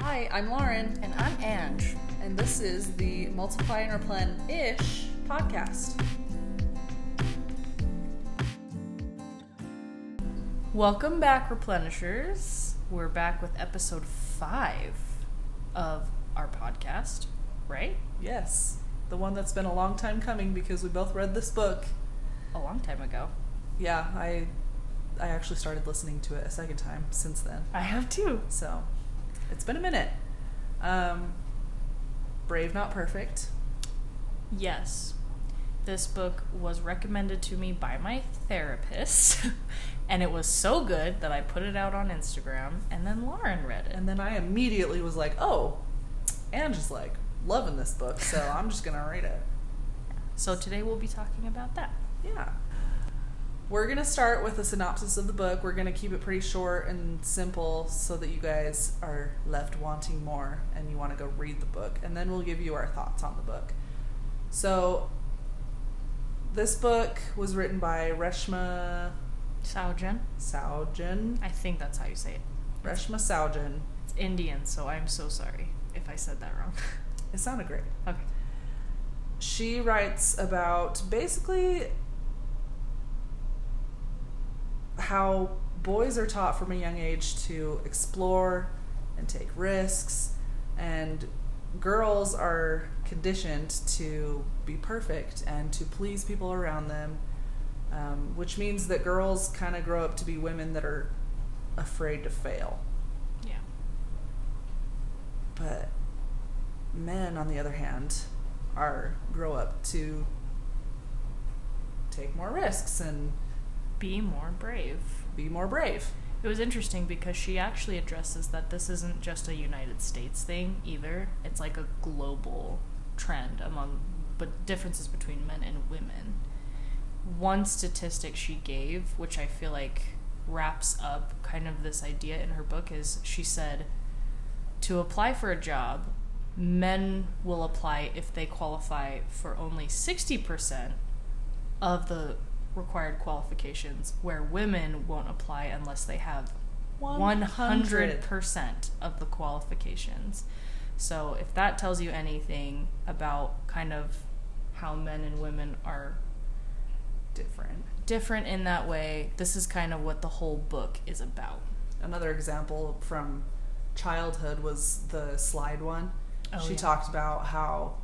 Hi, I'm Lauren, And I'm Ang. and this is the Multiply and Replen ish podcast. Welcome back, Replenishers. We're back with episode five of our podcast, right? Yes, the one that's been a long time coming because we both read this book. A long time ago. Yeah, I I actually started listening to it a second time since then. I have too. So it's been a minute. Um, Brave Not Perfect. Yes. This book was recommended to me by my therapist, and it was so good that I put it out on Instagram, and then Lauren read it. And then I immediately was like, oh, Angie's like loving this book, so I'm just gonna read it. So today we'll be talking about that. Yeah. We're going to start with a synopsis of the book. We're going to keep it pretty short and simple so that you guys are left wanting more and you want to go read the book. And then we'll give you our thoughts on the book. So, this book was written by Reshma Saujan. Saujan. I think that's how you say it. Reshma Saujan. It's Indian, so I'm so sorry if I said that wrong. It sounded great. okay. she writes about basically how boys are taught from a young age to explore and take risks and girls are conditioned to be perfect and to please people around them um, which means that girls kind of grow up to be women that are afraid to fail Yeah. but men on the other hand are grow up to take more risks and Be more brave. be more brave It was interesting because she actually addresses that this isn't just a United States thing either. It's like a global trend among but differences between men and women. One statistic she gave, which I feel like wraps up kind of this idea in her book is she said to apply for a job, men will apply if they qualify for only 60% of the required qualifications, where women won't apply unless they have 100% of the qualifications. So, if that tells you anything about kind of how men and women are different different in that way, this is kind of what the whole book is about. another example from childhood was the slide one Oh, she yeah. talked about how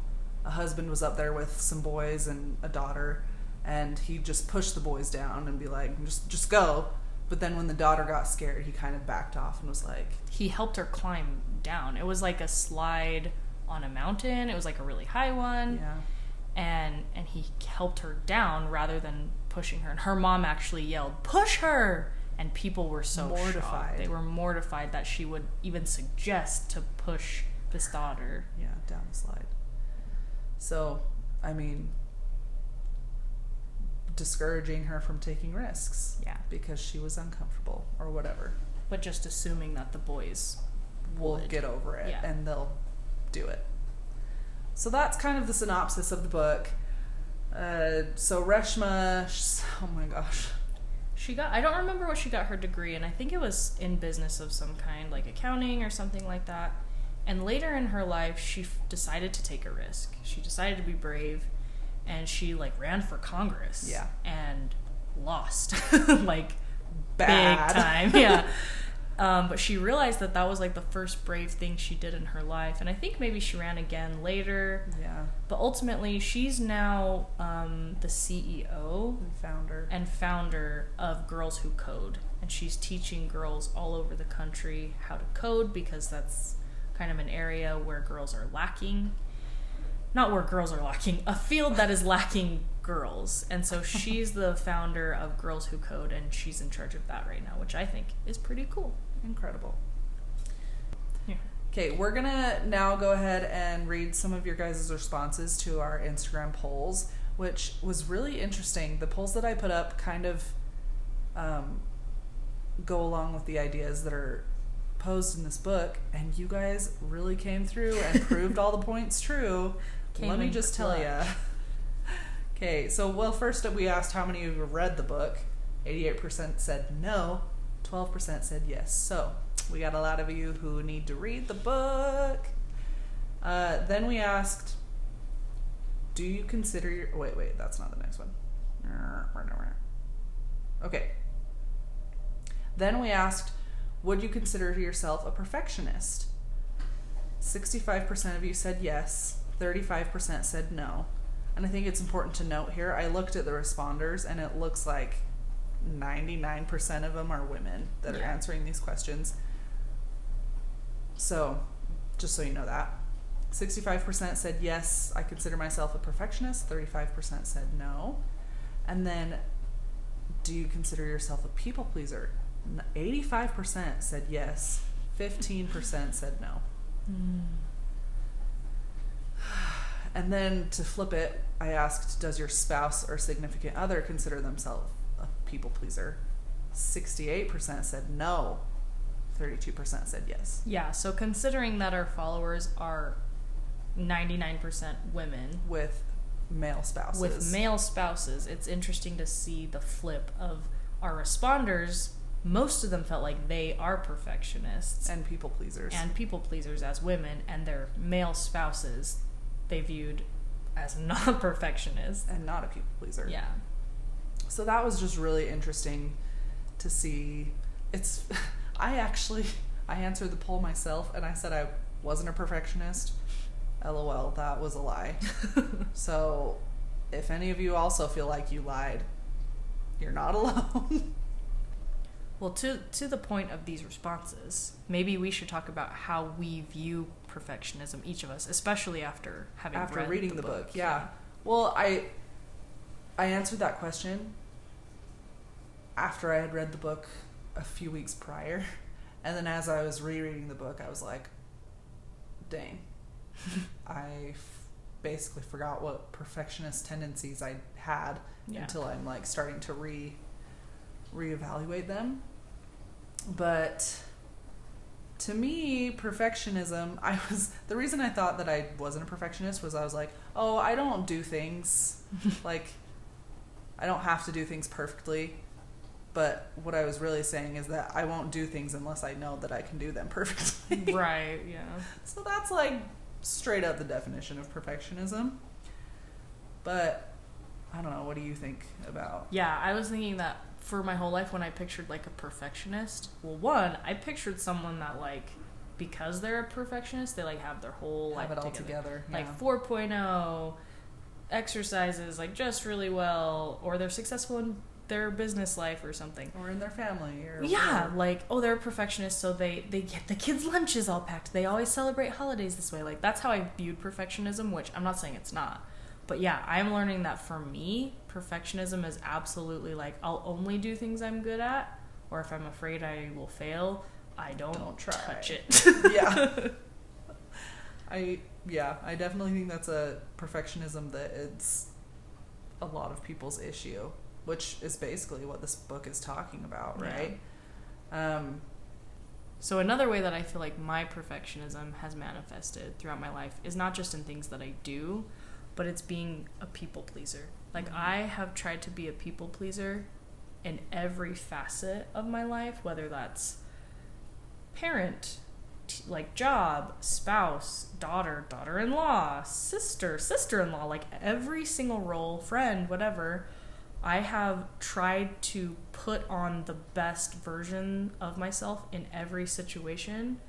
a husband was up there with some boys and a daughter and he just pushed the boys down and be like just just go but then when the daughter got scared he kind of backed off and was like He helped her climb down. It was like a slide on a mountain. It was like a really high one. yeah and and he helped her down rather than pushing her and her mom actually yelled push her and people were so Mortified. mortified they were mortified that she would even suggest to push this daughter yeah, down the slide. So, I mean, discouraging her from taking risks yeah because she was uncomfortable or whatever. but just assuming that the boys would. get over it Yeah. and they'll do it. So that's kind of the synopsis of the book. Uh, so Reshma, oh my gosh, she got i don't remember what she got her degree in i think it was in business of some kind like accounting or something like that and later in her life she f- decided to take a risk she decided to be brave and she like ran for congress Yeah. and lost like Bad. big time yeah um, but she realized that that was like the first brave thing she did in her life and i think maybe she ran again later yeah, but ultimately she's now um, the ceo and founder. and founder of Girls Who Code. And she's teaching girls all over the country how to code because that's kind of an area where girls are lacking. Not where girls are lacking, a field that is lacking girls. And so she's the founder of Girls Who Code and she's in charge of that right now, which I think is pretty cool. Incredible. Yeah. Okay, we're gonna now go ahead and read some of your guys' responses to our Instagram polls, which was really interesting. The polls that I put up kind of um, go along with the ideas that are posed in this book, and you guys really came through and proved all the points true. Came Let me just tell you. Okay, so well, first we asked how many of you read the book. Eighty-eight percent said no. Twelve percent said yes. So We got a lot of you who need to read the book. Uh, then we asked, do you consider your. Wait, wait, that's not the next one. Okay. Then we asked, would you consider yourself a perfectionist? 65% of you said yes, 35% said no. And I think it's important to note here, I looked at the responders and it looks like 99% of them are women that are answering these questions. So, just so you know that. 65% said yes, I consider myself a perfectionist. 35% said no. And then, do you consider yourself a people pleaser? 85% said yes, 15% said no. Hmm. And then to flip it, I asked, does your spouse or significant other consider themselves a people pleaser? 68% said no, 32% said yes. Yeah, so considering that our followers are 99% women With male spouses. with male spouses, it's interesting to see the flip of our responders. Most of them felt like they are perfectionists and people pleasers. and people pleasers as women, and their male spouses they viewed as not perfectionist and not a people pleaser. Yeah. So that was just really interesting to see. It's I actually I answered the poll myself and I said I wasn't a perfectionist. LOL, that was a lie. so if any of you also feel like you lied, you're not alone. Well, to to the point of these responses, maybe we should talk about how we view perfectionism, each of us, especially after having After read reading the, book. Yeah. Well, I I answered that question after I had read the book a few weeks prior. And then as I was rereading the book, I was like, dang. I f- basically forgot what perfectionist tendencies I had Yeah. until I'm like starting to re reevaluate them. But to me, perfectionism, I was the reason I thought that I wasn't a perfectionist was I was like, oh, I don't do things like I don't have to do things perfectly. But what I was really saying is that I won't do things unless I know that I can do them perfectly. right. Yeah. So that's like straight up the definition of perfectionism. But I don't know, what do you think about Yeah, I was thinking that for my whole life when I pictured like a perfectionist. Well, one, I pictured someone that like because they're a perfectionist, they like have their whole life have it all together. together? Like yeah. 4.0 exercises like just really well or they're successful in their business life or something. or in their family or Yeah, whatever. like oh, they're a perfectionist, so they they get the kids' lunches all packed. They always celebrate holidays this way. Like that's how I viewed perfectionism, which I'm not saying it's not, but yeah, I'm learning that for me, perfectionism is absolutely like I'll only do things I'm good at, or if I'm afraid I will fail, I don't, Don't try. touch it. yeah. I yeah, I definitely think that's a perfectionism that it's a lot of people's issue, which is basically what this book is talking about, Yeah. right? Um So another way that I feel like my perfectionism has manifested throughout my life is not just in things that I do, but it's being a people pleaser. Like Mhm. I have tried to be a people pleaser in every facet of my life, whether that's parent, t- like job, spouse, daughter, daughter-in-law, sister, sister-in-law, like every single role, friend, whatever. I have tried to put on the best version of myself in every situation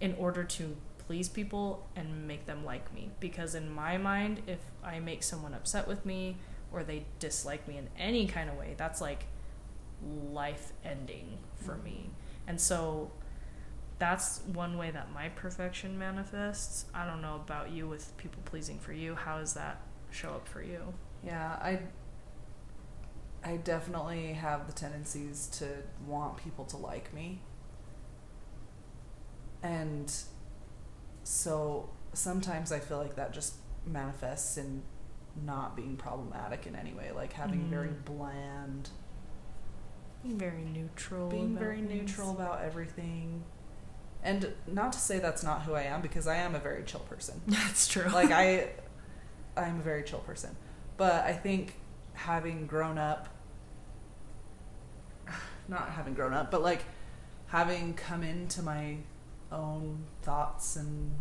in order to please people and make them like me. Because in my mind, if I make someone upset with me or they dislike me in any kind of way, that's like life ending for mm-hmm. me. And so that's one way that my perfection manifests. I don't know about you with people pleasing for you. How does that show up for you? yeah, I I definitely have the tendencies to want people to like me. And so sometimes I feel like that just manifests in not being problematic in any way, like having very Mhm. bland, Being very neutral. being very things. neutral about everything. And not to say that's not who I am because I am a very chill person. That's true. like I I'm a very chill person. But I think having grown up not having grown up, but like having come into my own thoughts and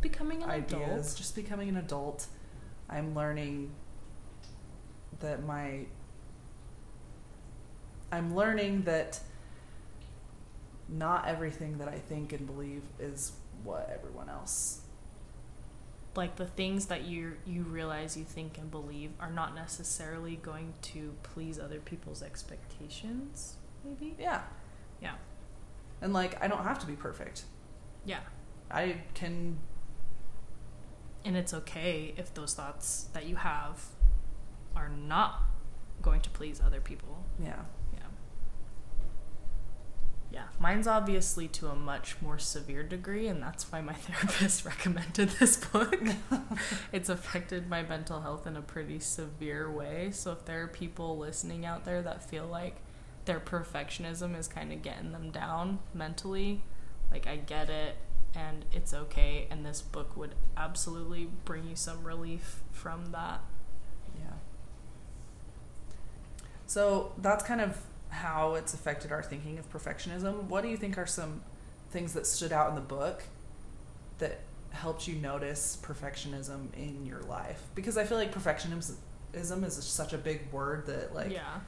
Becoming an ideas, adult. just becoming an adult, I'm learning that my I'm learning that not everything that I think and believe is what everyone else. like the things that you you realize you think and believe are not necessarily going to please other people's expectations maybe Yeah. yeah And like I don't have to be perfect. Yeah. I can and it's okay if those thoughts that you have are not going to please other people. Yeah. yeah. Yeah mine's obviously to a much more severe degree and that's why my therapist recommended this book. It's affected my mental health in a pretty severe way so if there are people listening out there that feel like their perfectionism is kind of getting them down mentally like i get it and it's okay and this book would absolutely bring you some relief from that Yeah. So that's kind of how it's affected our thinking of perfectionism. What do you think are some things that stood out in the book that helped you notice perfectionism in your life? Because I feel like perfectionism is such a big word that like yeah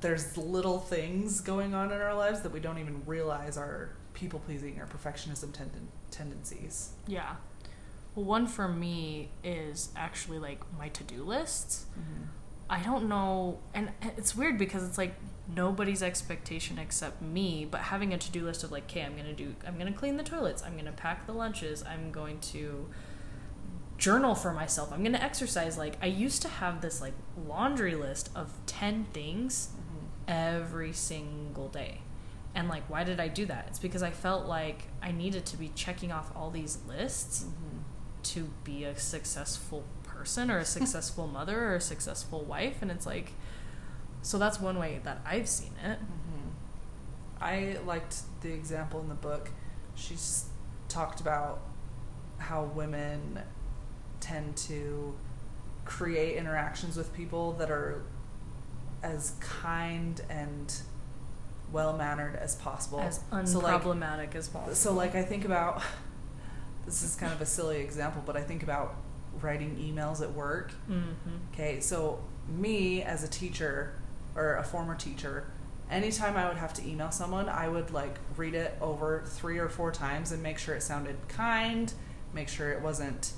there's little things going on in our lives that we don't even realize are people pleasing or perfectionism tenden- tendencies. yeah well one for me is actually like my to-do lists mm-hmm. I don't know, and it's weird because it's like nobody's expectation except me. But having a to do list of like, okay, I'm gonna do, I'm gonna clean the toilets, I'm gonna pack the lunches, I'm going to journal for myself, I'm gonna exercise. Like I used to have this like laundry list of ten things mm-hmm. every single day. And like, why did I do that? It's because I felt like I needed to be checking off all these lists mm-hmm. to be a successful person or a successful mother or a successful wife and it's like so that's one way that i've seen it mm-hmm. I liked the example in the book. She s- talked about how women tend to create interactions with people that are as kind and well mannered as possible. as So, like- unproblematic as possible So, like, I think about this is kind of a silly example, but I think about writing emails at work. hmm Okay, so me as a teacher or a former teacher, anytime I would have to email someone, I would like read it over three or four times and make sure it sounded kind, make sure it wasn't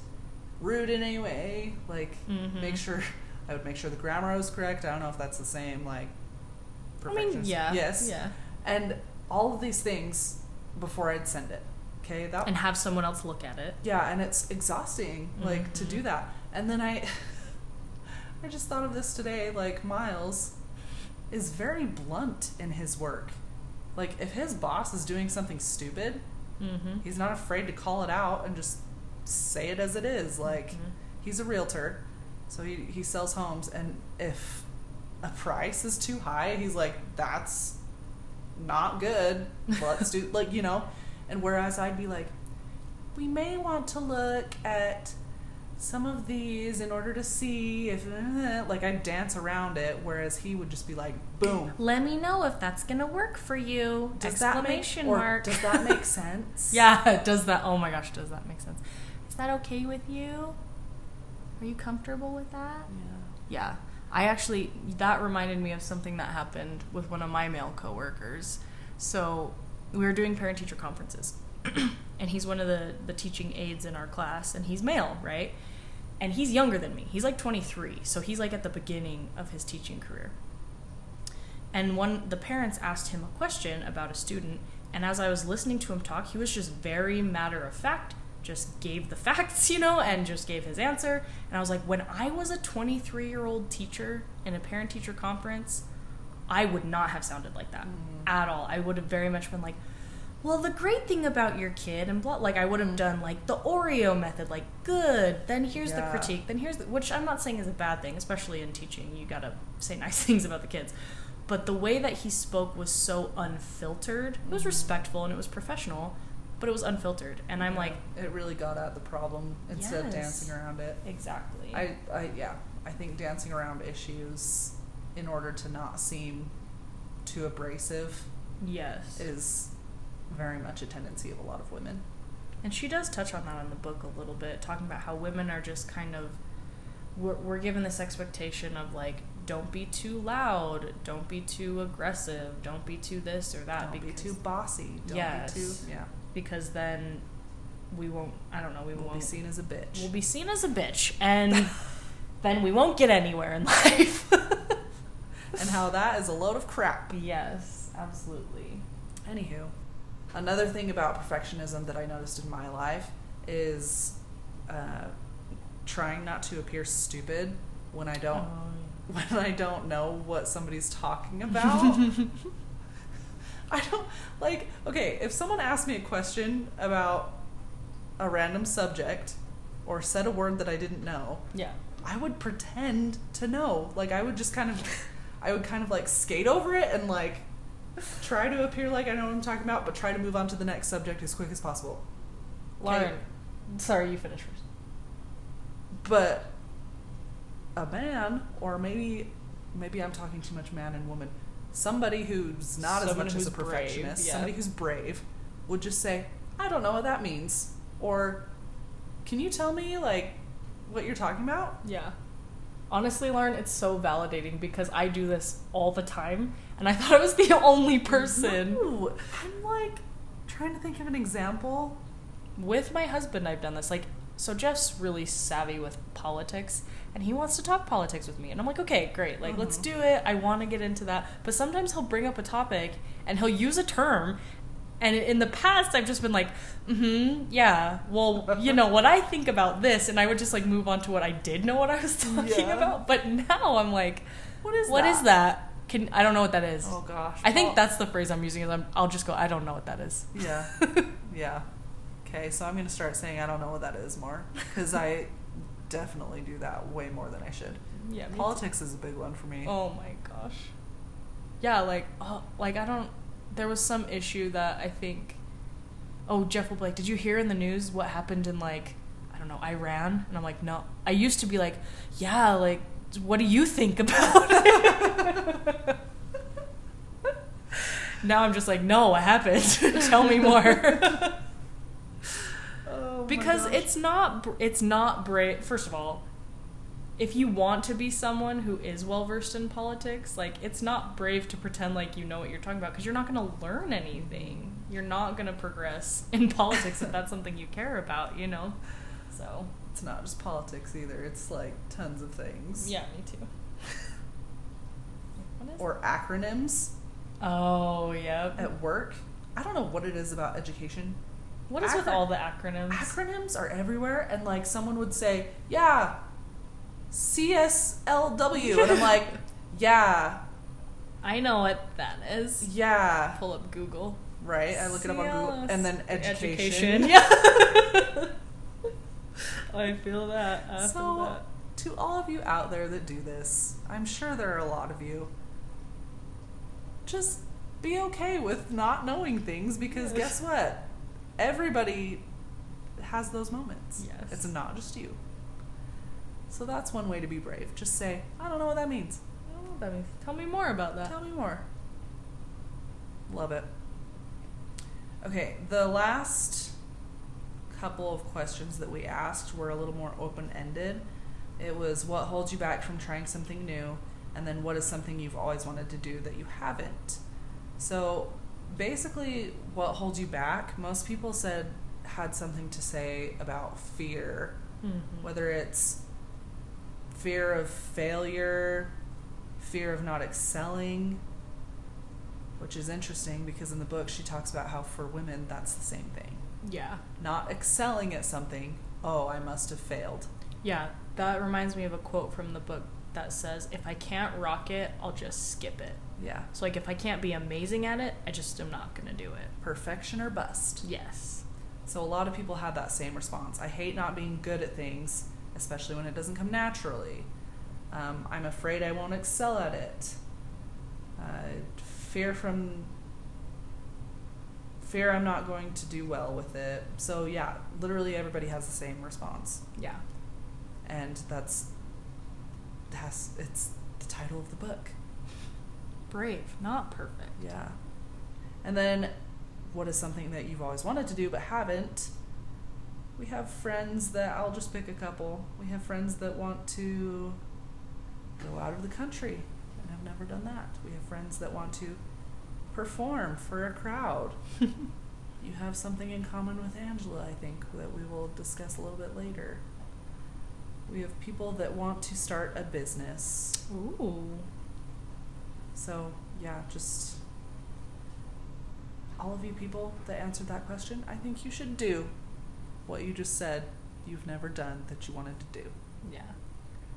rude in any way, like Mhm. make sure I would make sure the grammar was correct. I don't know if that's the same like i mean yeah Yes. yeah And all of these things before I'd send it. Okay, that and have someone else look at it yeah, and it's exhausting, like to do Mhm. that. And then I, I just thought of this today. Like Miles is very blunt in his work. Like if his boss is doing something stupid, mm-hmm. he's not afraid to call it out and just say it as it is. Like Mhm. he's a realtor, so he he sells homes, and if a price is too high, he's like, that's not good. Let's do like you know. And whereas I'd be like, we may want to look at some of these in order to see if eh, like I'd dance around it, whereas he would just be like, boom. let me know if that's gonna work for you Does that make exclamation mark Does that make sense? yeah does that oh my gosh does that make sense is that okay with you are you comfortable with that Yeah. Yeah. I actually that reminded me of something that happened with one of my male coworkers. So we were doing parent teacher conferences. and he's one of the the teaching aides in our class and he's male, right? And he's younger than me. He's like 23. So he's like at the beginning of his teaching career. And one the parents asked him a question about a student and as I was listening to him talk, he was just very matter of fact just gave the facts, you know, and just gave his answer. And I was like, when I was a 23 year old teacher in a parent teacher conference, I would not have sounded like that Mm. at all. I would have very much been like, well, the great thing about your kid, and blah, like I would have done like the Oreo method, like good. Then here's Yeah. the critique. Then here's the, which I'm not saying is a bad thing, especially in teaching. You gotta say nice things about the kids. But the way that he spoke was so unfiltered. It was Mhm. respectful and it was professional, but it was unfiltered. And I'm like, it really got at the problem instead of dancing around it. exactly. I, I yeah, I think dancing around issues in order to not seem too abrasive yes. is very much a tendency of a lot of women. And she does touch on that in the book a little bit, talking about how women are just kind of we're, we're given this expectation of like don't be too loud, don't be too aggressive, don't be too this or that Don't be too bossy. Don't Yes. be too yeah. Because then we won't I don't know, we We'll won't be seen as a bitch. we'll be seen as a bitch and then we won't get anywhere in life. and how that is a load of crap. yes, absolutely. Anywho, another thing about perfectionism that I noticed in my life is uh, trying not to appear stupid when I don't when I don't know what somebody's talking about. I don't like okay, if someone asked me a question about a random subject or said a word that I didn't know, yeah. I would pretend to know. Like I would just kind of I would kind of like skate over it and like try to appear like I know what I'm talking about, but try to move on to the next subject as quick as possible. Lauren, Okay. sorry, you finish first. But a man, or maybe maybe I'm talking too much man and woman, somebody who's not as much as a who's brave, perfectionist, yeah. somebody who's brave, would just say, I don't know what that means. Or can you tell me like what you're talking about? Yeah. Honestly, Lauren, it's so validating because I do this all the time, and I thought I was the only person. No, I'm like trying to think of an example. With my husband, I've done this. Like, so Jeff's really savvy with politics, and he wants to talk politics with me. And I'm like, okay, great. Like, let's Mhm. do it. I want to get into that. But sometimes he'll bring up a topic, and he'll use a term. And in the past, I've just been like, mm hmm, yeah, well, you know, what I think about this, and I would just like move on to what I did know what I was talking Yeah. about. But now I'm like, What is What that? is that? Can I don't know what that is. Oh gosh. I think that's the phrase I'm using. Is I'm, I'll just go. I don't know what that is. Yeah. yeah. Okay, so I'm going to start saying I don't know what that is more because I definitely do that way more than I should. Yeah. Politics is a big one for me. Oh my gosh. Yeah, like oh, like I don't. There was some issue that I think. Oh, Jeff will be like, "Did you hear in the news what happened in like I don't know Iran?" And I'm like, "No." I used to be like, "Yeah, like what do you think about it?" now I'm just like, "No, what happened? Tell me more." Oh because it's not it's not brave first of all if you want to be someone who is well versed in politics like it's not brave to pretend like you know what you're talking about because you're not going to learn anything you're not going to progress in politics if that's something you care about you know so it's not just politics either. It's like tons of things. yeah me too Or acronyms oh yeah at work. I don't know what it is about education. What is with all the acronyms Acronyms are everywhere, and like someone would say, "Yeah, CSLW," and I'm like, "Yeah, i know what that is yeah." pull up google Right? I look it up on Google, and then education. Yeah. I feel that. I feel So, that. to all of you out there that do this, I'm sure there are a lot of you. Just be okay with not knowing things because guess what? Everybody has those moments. Yes. It's not just you. So that's one way to be brave. Just say, I don't know what that means. I don't know what that means. Tell me more about that. Tell me more. Love it. Okay, the last couple of questions that we asked were a little more open ended. It was what holds you back from trying something new, and then what is something you've always wanted to do that you haven't. So basically, what holds you back, most people said had something to say about fear Mhm. whether it's fear of failure, fear of not excelling, which is interesting because in the book she talks about how for women that's the same thing. Yeah. Not excelling at something, oh, I must have failed. Yeah. That reminds me of a quote from the book that says, "If I can't rock it, I'll just skip it." Yeah. So like, if I can't be amazing at it, I just am not gonna do it. Perfection or bust. Yes. So a lot of people have that same response. I hate not being good at things, especially when it doesn't come naturally. Um, I'm afraid I won't excel at it. Uh, fear from fear I'm not going to do well with it. So yeah, literally everybody has the same response, Yeah. and that's that's it's the title of the book. Brave, not perfect. Yeah. And then what is something that you've always wanted to do but haven't. We have friends that I'll just pick a couple. We have friends that want to go out of the country and have never done that. We have friends that want to perform for a crowd. you have something in common with Angela, I think, that we will discuss a little bit later. We have people that want to start a business. Ooh. So, yeah, just all of you people that answered that question, I think you should do what you just said you've never done that you wanted to do. Yeah.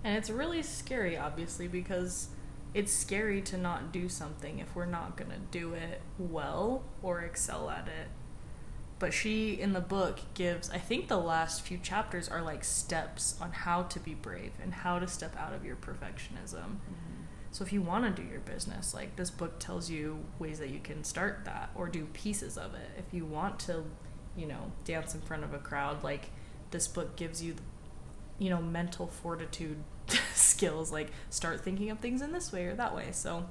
And it's really scary, obviously, because it's scary to not do something if we're not going to do it well or excel at it. But she, in the book, gives, I think the last few chapters are like steps on how to be brave and how to step out of your perfectionism. Mm-hmm. So if you want to do your business, like this book tells you ways that you can start that or do pieces of it. If you want to, you know, dance in front of a crowd, like this book gives you, you know, mental fortitude skills. Like start thinking of things in this way or that way. So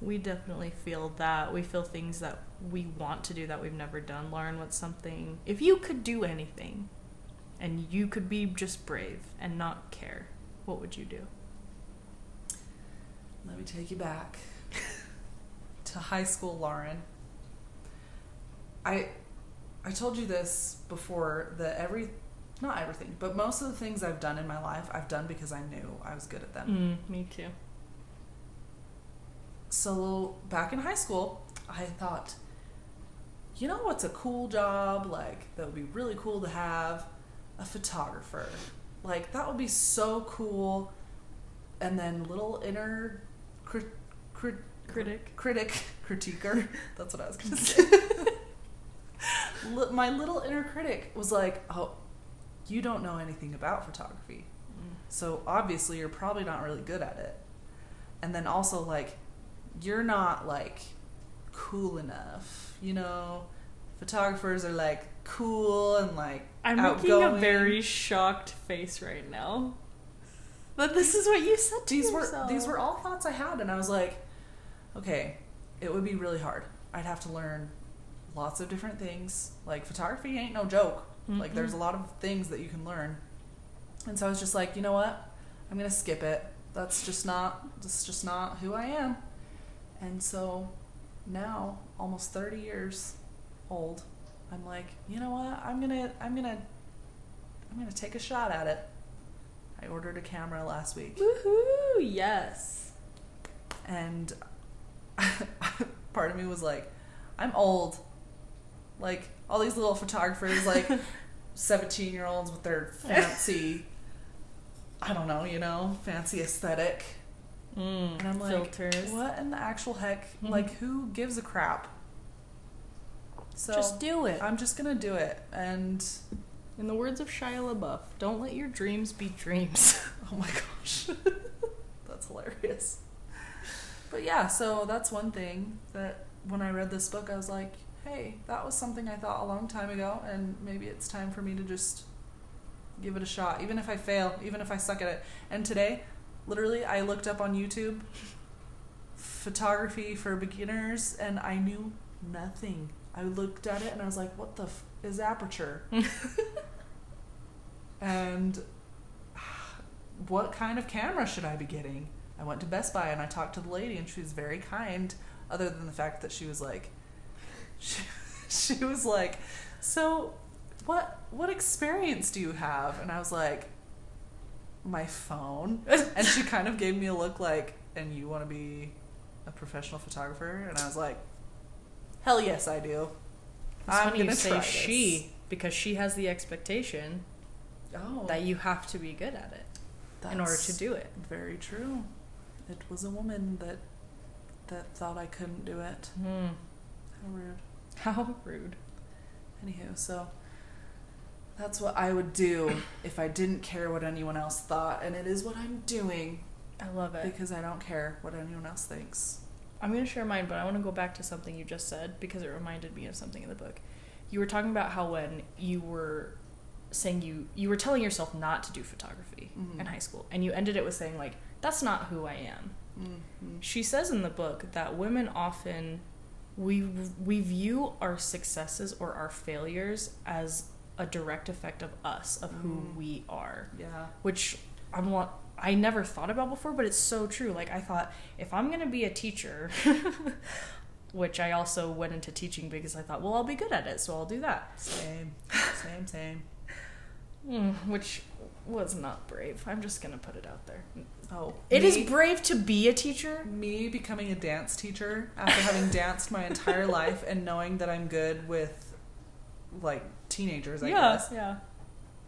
we definitely feel that. We feel things that we want to do that we've never done. Lauren, what's something? If you could do anything, and you could be just brave and not care, what would you do? Let me take you back to high school, Lauren. I I told you this before that every not everything, but most of the things I've done in my life, I've done because I knew I was good at them. Mm, me too. So back in high school, I thought, you know what's a cool job? Like that would be really cool to have a photographer. Like that would be so cool. And then little inner crit, crit, Critic. critic critiquer. That's what I was gonna say. My little inner critic was like, "Oh, you don't know anything about photography, mm. so obviously you're probably not really good at it." And then also like, you're not like cool enough, you know. Photographers are like cool and like I'm making a very shocked face right now. But this is what you said to these yourself. were these were all thoughts I had, and I was like, okay, it would be really hard. I'd have to learn lots of different things. Like photography ain't no joke. Like Mm-mm. there's a mm-hmm. lot of things that you can learn. And so I was just like, you know what? I'm gonna skip it. That's just not that's just not who I am. And so now, almost 30 years old, I'm like, you know what? I'm gonna I'm gonna I'm gonna take a shot at it. I ordered a camera last week Woohoo! Yes. and part of me was like i'm old like all these little photographers like 17 year olds with their fancy i don't know you know fancy aesthetic Mm, and i'm like filters. what in the actual heck Mhm. like who gives a crap so Just do it. i'm just gonna do it and In the words of Shia LaBeouf, don't let your dreams be dreams. oh my gosh. That's hilarious. But yeah so that's one thing that when i read this book i was like hey that was something i thought a long time ago and maybe it's time for me to just give it a shot even if i fail even if i suck at it. And today literally i looked up on youtube photography for beginners and i knew nothing. I looked at it and i was like what the f- is aperture and what kind of camera should I be getting? I went to Best Buy and I talked to the lady, and she was very kind. Other than the fact that she was like, she, she was like, so what what experience do you have? And I was like, my phone. and she kind of gave me a look like, and you want to be a professional photographer? And I was like, hell yes, I do. I'm funny gonna say try this. she because she has the expectation Oh, that you have to be good at it in order to do it. Very true. It was a woman that that thought I couldn't do it. Mm. How rude. How rude. Anywho, so that's what I would do if I didn't care what anyone else thought, and it is what I'm doing I love it. because I don't care what anyone else thinks. I'm going to share mine, but I want to go back to something you just said because it reminded me of something in the book. You were talking about how when you were saying you you were telling yourself not to do photography Mhm. in high school, and you ended it with saying like that's not who I am. Mm-hmm. She says in the book that women often we we view our successes or our failures as a direct effect of us of who Mm. we are Yeah. which I'm want I never thought about before, but it's so true. Like I thought if I'm gonna be a teacher, which I also went into teaching because I thought, well, I'll be good at it, so I'll do that. Same. Same. Same. Mm, which was not brave. I'm just gonna put it out there. Oh, It is me- brave to be a teacher. me becoming a dance teacher after having danced my entire life and knowing that I'm good with like teenagers. I guess yeah.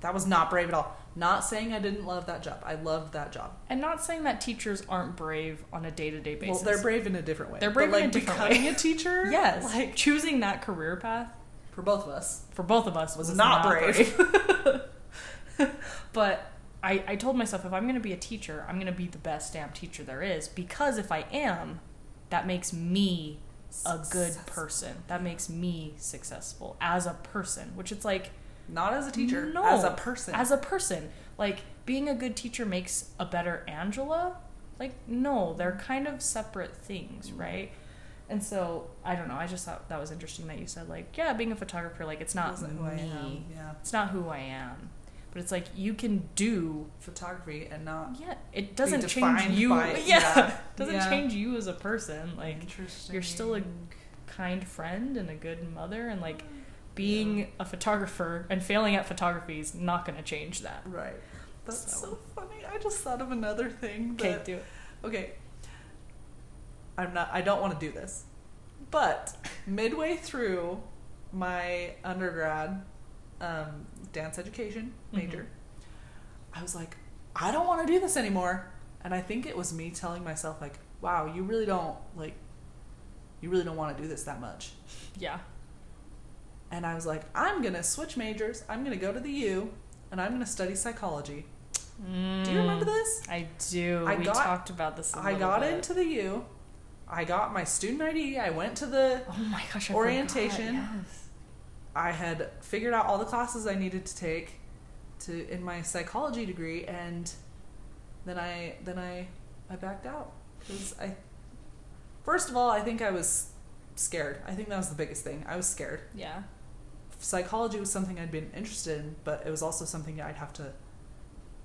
That was not brave at all. Not saying I didn't love that job. I loved that job. And not saying that teachers aren't brave on a day to day basis. Well, they're brave in a different way. They're brave but, in a different becoming way. a teacher. Yes, like like choosing that career path for both of us. for both of us Was was, not not, brave. brave. but I, I told myself if I'm going to be a teacher, I'm going to be the best damn teacher there is because if I am, that makes me a good person. That makes me successful as a person, which it's like Not as a teacher, No. as a person. as a person. Like being a good teacher makes a better Angela. Like no, they're kind of separate things, mm. right? And so I don't know. I just thought that was interesting that you said like, yeah, being a photographer, like it's not me. who I am. Yeah, It's not who I am. But it's like you can do photography and not yeah, it doesn't change you. by- yeah. yeah. doesn't Yeah. change you as a person. Like you're still a kind friend and a good mother and like being a photographer and failing at photography is not going to change that. right. That's So- so. funny. I just thought of another thing. Okay, do it. Okay. I'm not I don't want to do this. But midway through my undergrad um, dance education major, I was like, I don't want to do this anymore. And I think it was me telling myself like, wow, you really don't like you really don't want to do this that much. Yeah. And I was like, I'm going to switch majors. I'm going to go to the U and I'm going to study psychology. Do you remember mm, this? I do. I we got- talked about this. I I got into the U. I got my student ID. I went to the. Oh my gosh! I Orientation. Forgot. Yes. I had figured out all the classes I needed to take to in my psychology degree, and then I then I I backed out because I. First of all, I think I was scared. I think that was the biggest thing. I was scared. Yeah. Psychology was something I'd been interested in, but it was also something I'd have to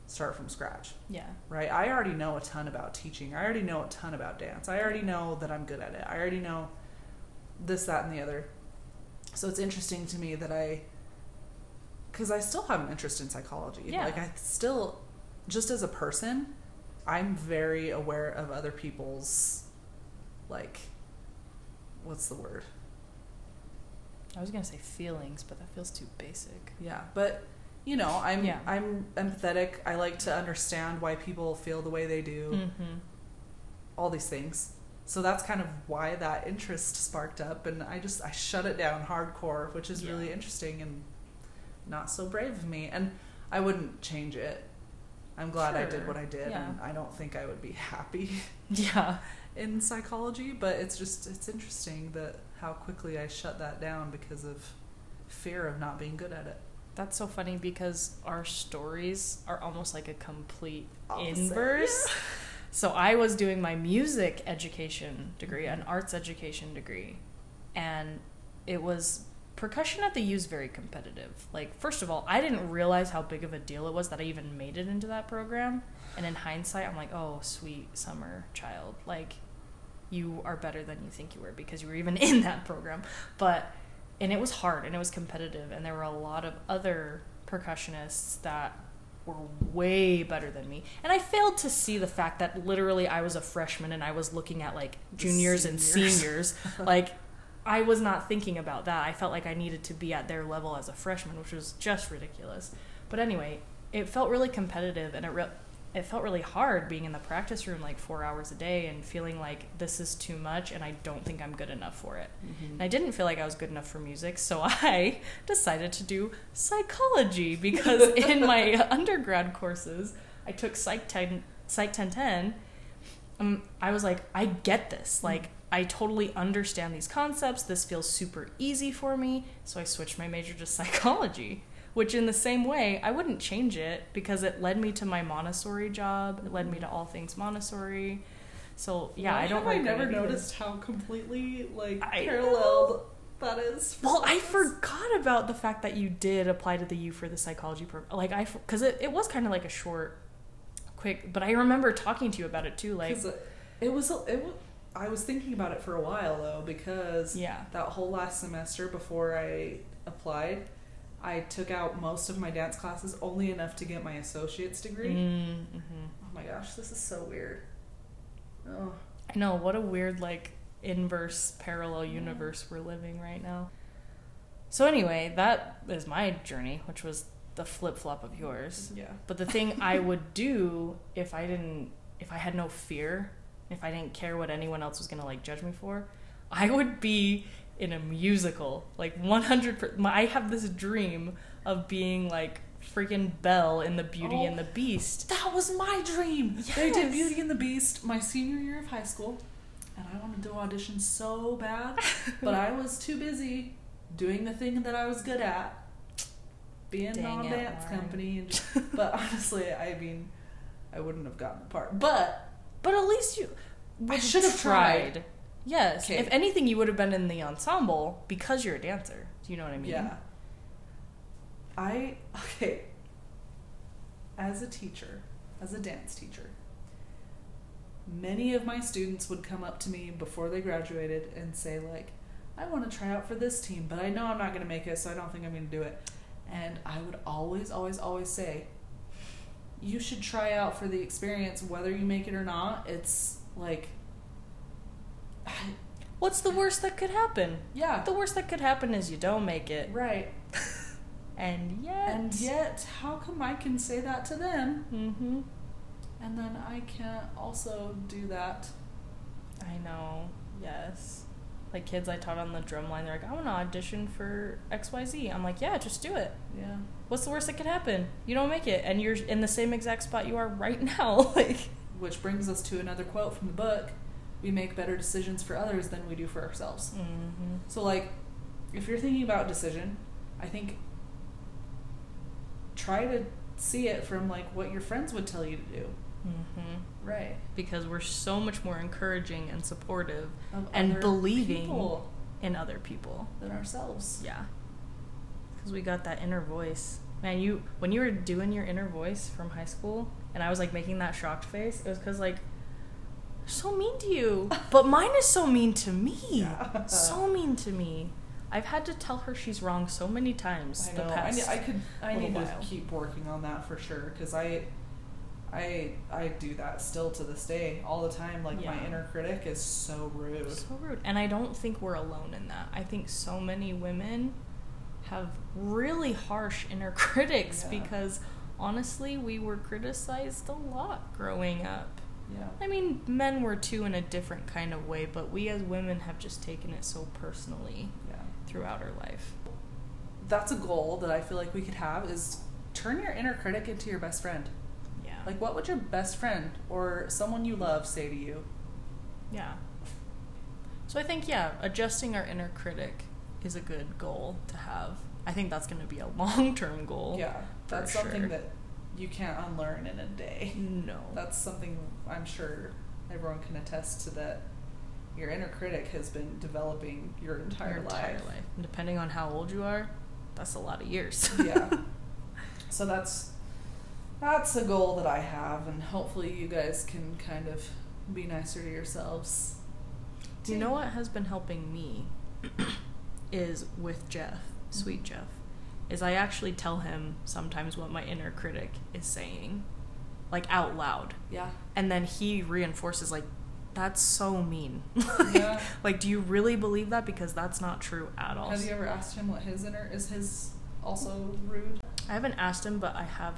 start from scratch. Yeah. right? I already know a ton about teaching. I already know a ton about dance. I already know that I'm good at it. I already know this, that, and the other. So it's interesting to me that I, because I still have an interest in psychology. Yeah. Like I still, just as a person, I'm very aware of other people's, like, what's the word? I was gonna say feelings, but that feels too basic. Yeah, but you know, I'm Yeah. I'm empathetic. I like to understand why people feel the way they do. Mm-hmm. all these things. So that's kind of why that interest sparked up, and I just I shut it down hardcore, which is Yeah. really interesting and not so brave of me. And I wouldn't change it. I'm glad I did what I did, Yeah. and I don't think I would be happy Yeah. in psychology. But it's just it's interesting that how quickly I shut that down because of fear of not being good at it. That's so funny because our stories are almost like a complete Opposite. inverse. So I was doing my music education degree, an mm-hmm. arts education degree, and it was percussion at the U is very competitive. Like first of all, I didn't realize how big of a deal it was that I even made it into that program. And in hindsight, I'm like, "Oh, sweet summer child. Like you are better than you think you were because you were even in that program." But and it was hard and it was competitive and there were a lot of other percussionists that were way better than me and i failed to see the fact that literally i was a freshman and i was looking at like juniors and seniors. seniors like i was not thinking about that i felt like i needed to be at their level as a freshman which was just ridiculous but anyway it felt really competitive and it re- it felt really hard being in the practice room like four hours a day and feeling like this is too much and I don't think I'm good enough for it. And I didn't feel like I was good enough for music, so I decided to do psychology because in my undergrad courses, I took Psych 10, Psych 1010. Um, I was like, I get this. Like, I totally understand these concepts. This feels super easy for me. So I switched my major to psychology, which, in the same way, I wouldn't change it because it led me to my Montessori job. It led me to all things Montessori. So yeah, Why I don't. Have I never noticed how completely like I paralleled that is. Well, I forgot about the fact that you did apply to the U for the psychology program. Like I, because it, it was kind of like a short, quick. But I remember talking to you about it too. like it, it was a- it. wa- I was thinking about it for a while though because yeah, that whole last semester before I applied, I took out most of my dance classes only enough to get my associate's degree. mm-hmm. Oh my gosh, this is so weird. Oh, I know what a weird like inverse parallel universe we're living right now. So anyway, that is my journey, which was the flip flop of yours. yeah. But the thing I would do if I didn't, if I had no fear, if I didn't care what anyone else was gonna like judge me for, I would be in a musical. Like 100. I have this dream of being like freaking Belle in The Beauty Oh. and the oh, Beast. That was my dream. They did Beauty and the Beast my senior year of high school, and I wanted to audition so bad, but I was too busy doing the thing that I was good at, being Dang on it, dance Lauren. company. And just, but honestly, I mean, I wouldn't have gotten the part. But But at least you. I should have tried. Yes. Okay. If anything, you would have been in the ensemble because you're a dancer. Do you know what I mean? yeah, I okay. As a teacher, as a dance teacher, many of my students would come up to me before they graduated and say like i want to try out for this team but i know i'm not going to make it so i don't think i'm going to do it and i would always always always say you should try out for the experience whether you make it or not it's like What's the worst that could happen? yeah The worst that could happen is you don't make it. right And yet. and yet how come i can say that to them Mm-hmm. and then i can't also do that I know. Yes. Like kids I taught on the drum line, they're like, I want to audition for XYZ. I'm like, yeah, just do it. yeah What's the worst that could happen? You don't make it, and you're in the same exact spot you are right now. like, which brings us to another quote from the book we make better decisions for others than we do for ourselves mm-hmm. so like if you're thinking about decision i think try to see it from like what your friends would tell you to do Mm-hmm. right because we're so much more encouraging and supportive of And believing. in other people. than ourselves Yeah. Because we got that inner voice. Man, you when you were doing your inner voice from high school, and I was like making that shocked face, it was because like, so mean to you, but mine is so mean to me. Yeah. So mean to me. I've had to tell her she's wrong so many times i the know I, need, I could i need to keep working on that for sure because i i i do that still to this day all the time like my inner critic is so rude So rude. And I don't think we're alone in that. I think so many women have really harsh inner critics Yeah. because honestly, we were criticized a lot growing up. Yeah I mean, men were too in a different kind of way, but we as women have just taken it so personally yeah throughout our life. that's a goal that I feel like we could have is turn your inner critic into your best friend. Yeah. Like what would your best friend or someone you love say to you? yeah. So I think, yeah, adjusting our inner critic is a good goal to have. I think that's going to be a long term goal. yeah. for That's something sure. that you can't unlearn in a day. No. That's something I'm sure everyone can attest to that your inner critic has been developing your entire, your entire life. life. And depending on how old you are, that's a lot of years. yeah. So that's that's a goal that I have and hopefully you guys can kind of be nicer to yourselves. Do you know what has been helping me is with Jeff, sweet Jeff, is I actually tell him sometimes what my inner critic is saying, like out loud. Yeah. And then he reinforces like that's so mean. Yeah. like do you really believe that because that's not true at all. Have you ever asked him what his inner is his also rude? I haven't asked him, but I have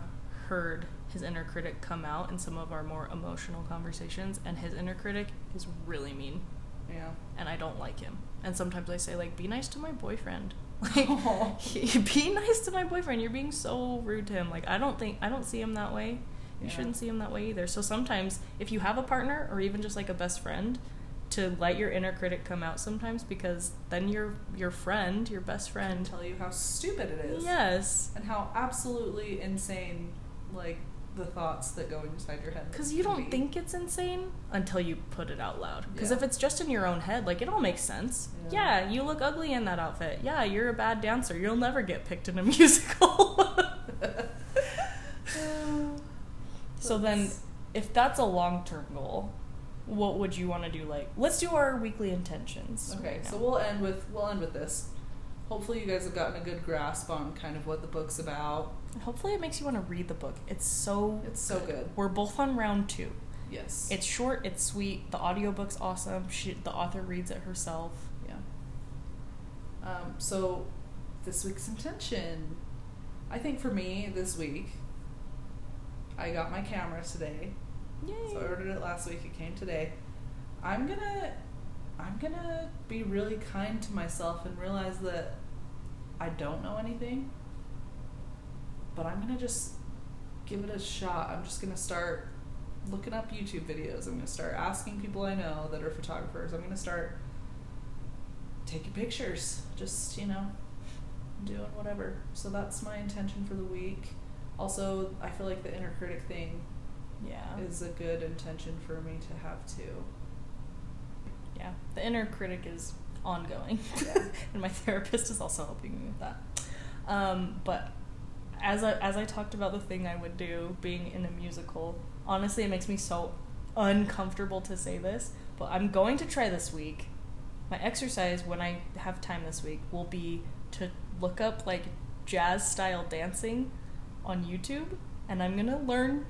heard his inner critic come out in some of our more emotional conversations and his inner critic is really mean. Yeah. and I don't like him. And sometimes I say like, "Be nice to my boyfriend." Like, oh. Aw. be nice to my boyfriend. You're being so rude to him. Like, I don't think I don't see him that way. You Yeah. shouldn't see him that way either. So sometimes, if you have a partner or even just like a best friend, to let your inner critic come out sometimes because then your your friend, your best friend, tell you how stupid it is. yes, And how absolutely insane like the thoughts that go inside your head. Because you don't be. think it's insane until you put it out loud. Because Yeah. if it's just in your own head, like it all makes sense. Yeah. Yeah. you look ugly in that outfit. Yeah, you're a bad dancer. You'll never get picked in a musical. so then, if that's a long term goal, what would you want to do? Like, let's do our weekly intentions. Okay, right so we'll end with we'll end with this. Hopefully, you guys have gotten a good grasp on kind of what the book's about. Hopefully it makes you want to read the book. It's so It's so good. We're both on round two. Yes. It's short, it's sweet. The audiobook's awesome. She, the author reads it herself. yeah. Um, so, this week's intention. I think for me this week, I got my camera today. Yay! So I ordered it last week. It came today. I'm gonna, I'm gonna be really kind to myself and realize that I don't know anything. But I'm gonna just give it a shot. I'm just gonna start looking up YouTube videos. I'm gonna start asking people I know that are photographers. I'm gonna start taking pictures. Just you know, doing whatever. So that's my intention for the week. Also, I feel like the inner critic thing yeah. is a good intention for me to have too. yeah. The inner critic is ongoing. Yeah. and my therapist is also helping me with that. Um, but as I as I talked about the thing I would do being in a musical, honestly it makes me so uncomfortable to say this, but I'm going to try this week. My exercise when I have time this week will be to look up like jazz style dancing on YouTube and I'm going to learn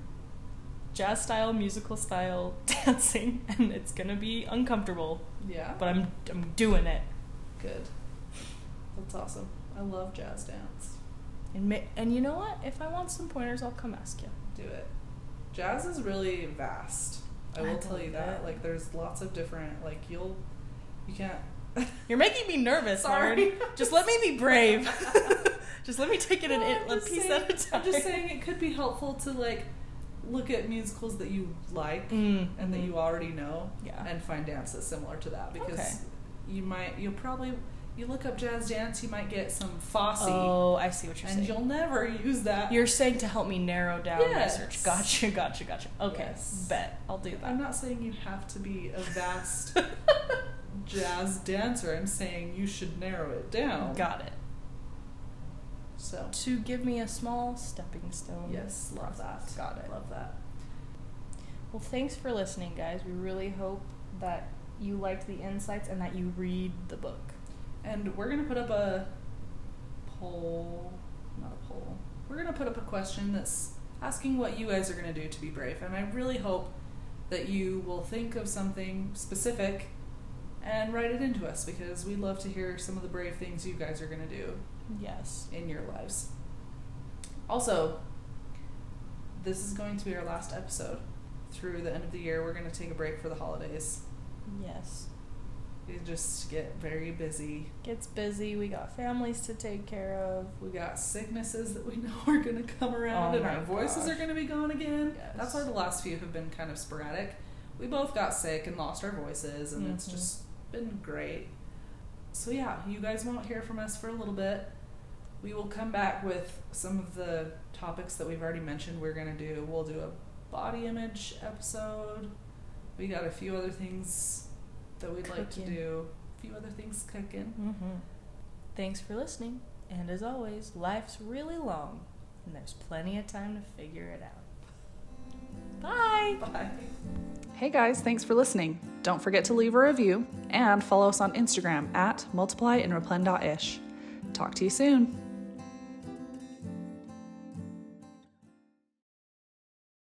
jazz style musical style dancing and it's going to be uncomfortable, Yeah. but I'm I'm doing it. good. That's awesome. I love jazz dance. And ma- and you know what? If I want some pointers, I'll come ask you. Do it. Jazz is really vast. I I will tell you that. it. Like there's lots of different like you'll you can't You're making me nervous, Sorry. Just let me be brave. just let me take it in No, it, I'm a piece saying- at a time. I'm just saying it could be helpful to like look at musicals that you like Mm, and that mhm. you already know Yeah. and find dance that's similar to that because Okay. you might you'll probably you look up jazz dance you might get some Fosse Oh, I see what you're and saying. And you'll never use that You're saying to help me narrow down Yes. research. Gotcha, gotcha, gotcha. Okay, Yes. bet I'll do that. I'm not saying you have to be a vast jazz dancer. I'm saying you should narrow it down. Got it. So To give me a small stepping stone. yes, love that. Got it. Love that. Well, thanks for listening, guys. We really hope that you liked the insights and that you read the book. And we're gonna put up a poll, not a poll. We're gonna put up a question that's asking what you guys are gonna do to be brave. And I really hope that you will think of something specific and write it into us because we'd love to hear some of the brave things you guys are gonna do. Yes. in your lives. Also, this is going to be our last episode. Through the end of the year, we're going to take a break for the holidays. Yes. We just get very busy. Gets busy. We got families to take care of. We got sicknesses that we know are going to come around, Oh and our voices are going to be gone again. Yes. That's why the last few have been kind of sporadic. We both got sick and lost our voices, and it's Mhm. just been great. So, yeah, you guys won't hear from us for a little bit. We will come back with some of the topics that we've already mentioned we're going to do. We'll do a body image episode. We got a few other things that we'd like to do. A few other things cooking. Mm-hmm. Thanks for listening. And as always, life's really long, and there's plenty of time to figure it out. Bye. Bye. Hey guys, thanks for listening. Don't forget to leave a review and follow us on Instagram at multiply and replen.ish. Talk to you soon.